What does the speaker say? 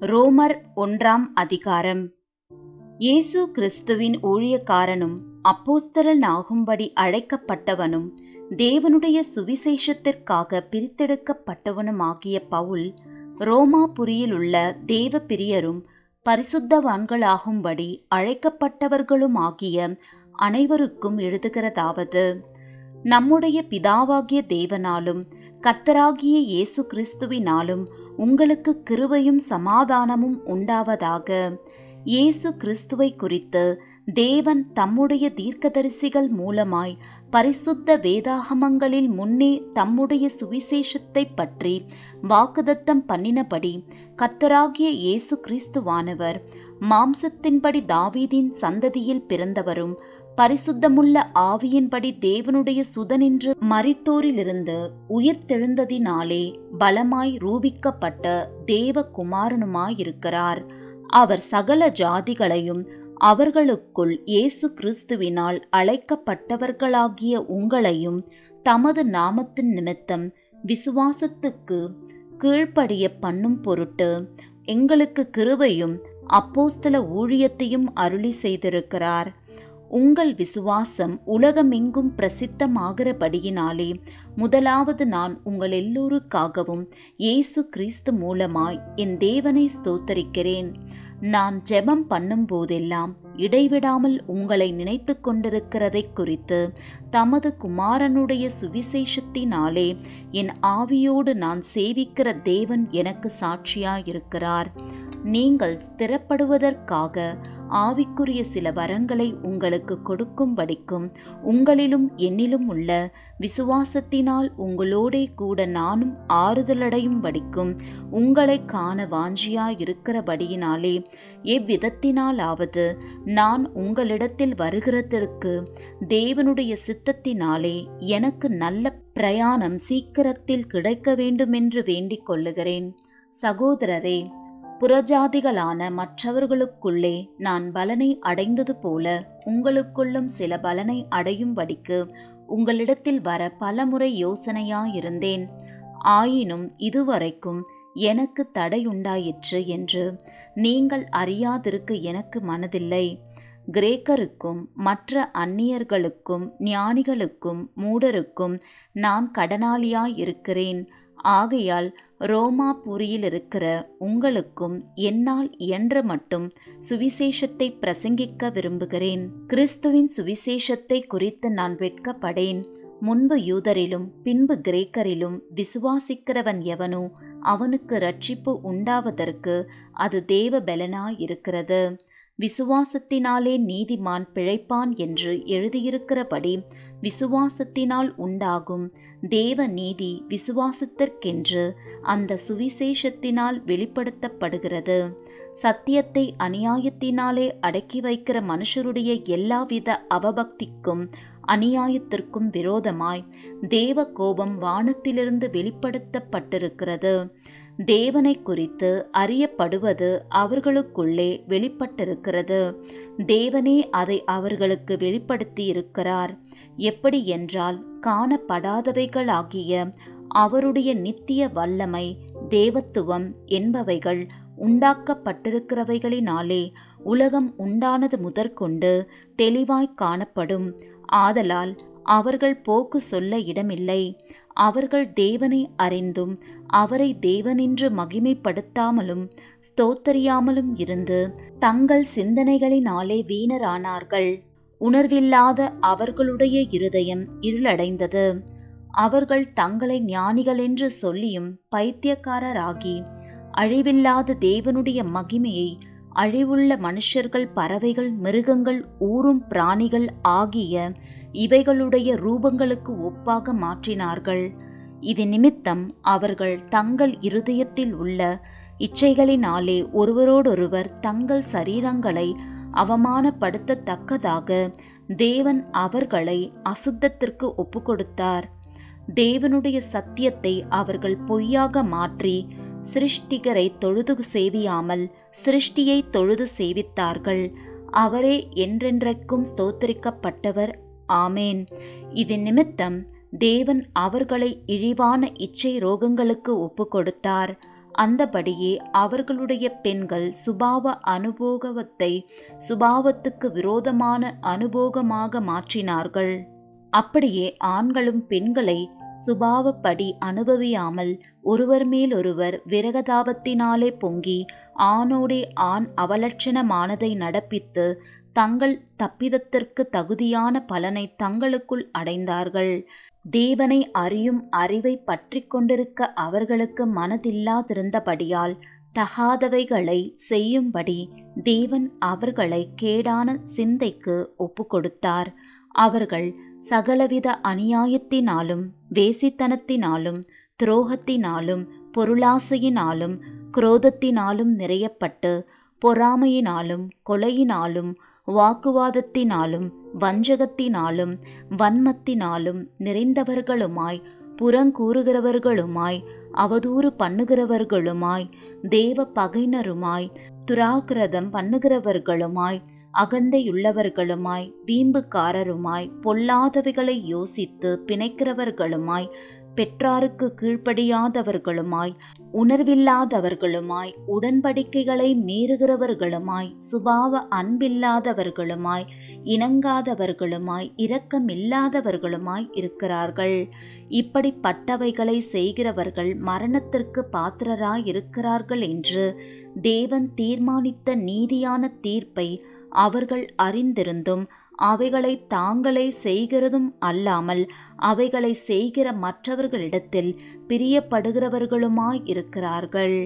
ரோமர் ஒன்றாம் அதிகாரம். இயேசு கிறிஸ்துவின் ஊழியக்காரனும் அப்போஸ்தலனாகும்படி அழைக்கப்பட்டவனும் தேவனுடைய சுவிசேஷத்திற்காக பிரித்தெடுக்கப்பட்டவனுமாகிய பவுல் ரோமாபுரியிலுள்ள தேவ பிரியரும் பரிசுத்தவான்களாகும்படி அழைக்கப்பட்டவர்களுமாகிய அனைவருக்கும் எழுதுகிறதாவது. நம்முடைய பிதாவாகிய தேவனாலும் கர்த்தராகிய இயேசு கிறிஸ்துவினாலும் உங்களுக்கு கிருவையும் சமாதானமும் உண்டாவதாக. இயேசு கிறிஸ்துவை குறித்து தேவன் தம்முடைய தீர்க்கதரிசிகள் மூலமாய் பரிசுத்த வேதாகமங்களில் முன்னே தம்முடைய சுவிசேஷத்தை பற்றி வாக்குதத்தம் பண்ணினபடி கர்த்தராகிய இயேசு கிறிஸ்துவானவர் மாம்சத்தின்படி தாவீதின் சந்ததியில் பிறந்தவரும் பரிசுத்தமுள்ள ஆவியின்படி தேவனுடைய சுதனின்று மரித்தோரிலிருந்து உயிர்த்தெழுந்ததினாலே பலமாய் ரூபிக்கப்பட்ட தேவ குமாரனுமாயிருக்கிறார் அவர் சகல ஜாதிகளையும் அவர்களுக்குள் இயேசு கிறிஸ்துவினால் அழைக்கப்பட்டவர்களாகிய உங்களையும் தமது நாமத்தின் நிமித்தம் விசுவாசத்துக்கு கீழ்ப்படிய பண்ணும் பொருட்டு எங்களுக்கு கிருவையும் அப்போஸ்தல ஊழியத்தையும் அருளி செய்திருக்கிறார். உங்கள் விசுவாசம் உலகமெங்கும் பிரசித்தமாகிறபடியினாலே முதலாவது நான் உங்கள் எல்லோருக்காகவும் இயேசு கிறிஸ்து மூலமாய் என் தேவனை ஸ்தோத்தரிக்கிறேன். நான் ஜெபம் பண்ணும் போதெல்லாம் இடைவிடாமல் உங்களை நினைத்து கொண்டிருக்கிறதை குறித்து தமது குமாரனுடைய சுவிசேஷத்தினாலே என் ஆவியோடு நான் சேவிக்கிற தேவன் எனக்கு சாட்சியாயிருக்கிறார். நீங்கள் ஸ்திரப்படுவதற்காக ஆவிக்குரிய சில வரங்களை உங்களுக்கு கொடுக்கும்படிக்கும் உங்களிலும் என்னிலும் உள்ள விசுவாசத்தினால் உங்களோடே கூட நானும் ஆறுதலடையும்படிக்கும் உங்களை காண வாஞ்சியாயிருக்கிறபடியினாலே எவ்விதத்தினாலாவது நான் உங்களிடத்தில் வருகிறதற்கு தேவனுடைய சித்தத்தினாலே எனக்கு நல்ல பிரயாணம் சீக்கிரத்தில் கிடைக்க வேண்டுமென்று வேண்டிக் கொள்ளுகிறேன். சகோதரரே புறஜாதிகளான மற்றவர்களுக்குள்ளே நான் பலனை அடைந்தது போல உங்களுக்குள்ளும் சில பலனை அடையும்படிக்கு உங்களிடத்தில் வர பலமுறை யோசனையாயிருந்தேன். ஆயினும் இதுவரைக்கும் எனக்கு தடையுண்டாயிற்று என்று நீங்கள் அறியாதிருக்க எனக்கு மனதில்லை. கிரேக்கருக்கும் மற்ற அந்நியர்களுக்கும் ஞானிகளுக்கும் மூடருக்கும் நான் கடனாளியாயிருக்கிறேன். ஆகையால் ரோமாபுரியில் இருக்கிற உங்களுக்கும் என்னால் இயன்ற மட்டும் சுவிசேஷத்தை பிரசங்கிக்க விரும்புகிறேன். கிறிஸ்துவின் சுவிசேஷத்தை குறித்து நான் வெட்கப்படேன். முன்பு யூதரிலும் பின்பு கிரேக்கரிலும் விசுவாசிக்கிறவன் எவனோ அவனுக்கு ரட்சிப்பு உண்டாவதற்கு அது தேவ பலனாயிருக்கிறது விசுவாசத்தினாலே நீதிமான் பிழைப்பான் என்று எழுதியிருக்கிறபடி விசுவாசத்தினால் உண்டாகும் தேவ நீதி விசுவாசத்திற்கென்று அந்த சுவிசேஷத்தினால் வெளிப்படுத்தப்படுகிறது. சத்தியத்தை அநியாயத்தினாலே அடக்கி வைக்கிற மனுஷருடைய எல்லாவித அவபக்திக்கும் அநியாயத்திற்கும் விரோதமாய் தேவ கோபம் வானத்திலிருந்து வெளிப்படுத்தப்பட்டிருக்கிறது. தேவனை குறித்து அறியப்படுவது அவர்களுக்குள்ளே வெளிப்பட்டிருக்கிறது. தேவனே அதை அவர்களுக்கு வெளிப்படுத்தி இருக்கிறார் எப்படி என்றால் காணப்படாதவைகளாகிய அவருடைய நித்திய வல்லமை தேவத்துவம் என்பவைகள் உண்டாக்கப்பட்டிருக்கிறவைகளினாலே உலகம் உண்டானது முதற்கொண்டு தெளிவாய் காணப்படும். ஆதலால் அவர்கள் போக்கு சொல்ல இடமில்லை. அவர்கள் தேவனை அறிந்தும் அவரை தேவனின்று மகிமைப்படுத்தாமலும் ஸ்தோத்தரியாமலும் இருந்து தங்கள் சிந்தனைகளினாலே வீணரானார்கள். உணர்வில்லாத அவர்களுடைய இருதயம் இருளடைந்தது. அவர்கள் தங்களை ஞானிகள் என்று சொல்லியும் பைத்தியக்காரராகி அழிவில்லாத தேவனுடைய மகிமையை அழிவுள்ள மனுஷர்கள் பறவைகள் மிருகங்கள் ஊறும் பிராணிகள் ஆகிய இவைகளுடைய ரூபங்களுக்கு ஒப்பாக மாற்றினார்கள். இது நிமித்தம் அவர்கள் தங்கள் இருதயத்தில் உள்ள இச்சைகளினாலே ஒருவரோடொருவர் தங்கள் சரீரங்களை அவமானப்படுத்தத்தக்கதாக தேவன் அவர்களை அசுத்தத்திற்கு ஒப்புக்கொடுத்தார். தேவனுடைய சத்தியத்தை அவர்கள் பொய்யாக மாற்றி சிருஷ்டிகரை தொழுது சேவியாமல் சிருஷ்டியை தொழுது சேவித்தார்கள். அவரே என்றென்றைக்கும் ஸ்தோத்தரிக்கப்பட்டவர். ஆமேன். இது நிமித்தம் தேவன் அவர்களை இழிவான இச்சை ரோகங்களுக்கு ஒப்பு கொடுத்தார் அந்தபடியே அவர்களுடைய பெண்கள் சுபாவ அனுபோகத்தை சுபாவத்துக்கு விரோதமான அனுபோகமாக மாற்றினார்கள். அப்படியே ஆண்களும் பெண்களை சுபாவப்படி அனுபவியாமல் ஒருவர் மேலொருவர் விரகதாபத்தினாலே பொங்கி ஆணோடே ஆண் அவலட்சணமானதை நடப்பித்து தங்கள் தப்பிதத்திற்கு தகுதியான பலனை தங்களுக்குள் அடைந்தார்கள். தேவனை அறியும் அறிவை பற்றி கொண்டிருக்க அவர்களுக்கு மனதில்லாதிருந்தபடியால் தகாதவைகளை செய்யும்படி தேவன் அவர்களை கேடான சிந்தைக்கு ஒப்புக்கொடுத்தார். அவர்கள் சகலவித அநியாயத்தினாலும் வேசித்தனத்தினாலும் துரோகத்தினாலும் பொருளாசையினாலும் குரோதத்தினாலும் நிறையப்பட்டு பொறாமையினாலும் கொலையினாலும் வாக்குவாதத்தினாலும் வஞ்சகத்தினாலும் வன்மத்தினாலும் நிறைந்தவர்களுமாய் புறங்கூறுகிறவர்களுமாய் அவதூறு பண்ணுகிறவர்களுமாய் தேவ பகைனருமாய் துராகிரதம் பண்ணுகிறவர்களுமாய் அகந்தையுள்ளவர்களுமாய் வீம்புக்காரருமாய் பொல்லாதவைகளை யோசித்து பிணைக்கிறவர்களுமாய் பெற்றாருக்கு கீழ்ப்படியாதவர்களுமாய் உணர்வில்லாதவர்களுமாய் உடன்படிக்கைகளை மீறுகிறவர்களுமாய் சுபாவ அன்பில்லாதவர்களுமாய் இணங்காதவர்களுமாய் இரக்கமில்லாதவர்களுமாய் இருக்கிறார்கள். இப்படிப்பட்டவைகளை செய்கிறவர்கள் மரணத்திற்கு பாத்திரராயிருக்கிறார்கள் என்று தேவன் தீர்மானித்த நீதியான தீர்ப்பை அவர்கள் அறிந்திருந்தும் அவைகளை தாங்களே செய்கிறதும் அல்லாமல் அவைகளை செய்கிற மற்றவர்களிடத்தில் பிரியப்படுகிறவர்களுமாய் இருக்கிறார்கள்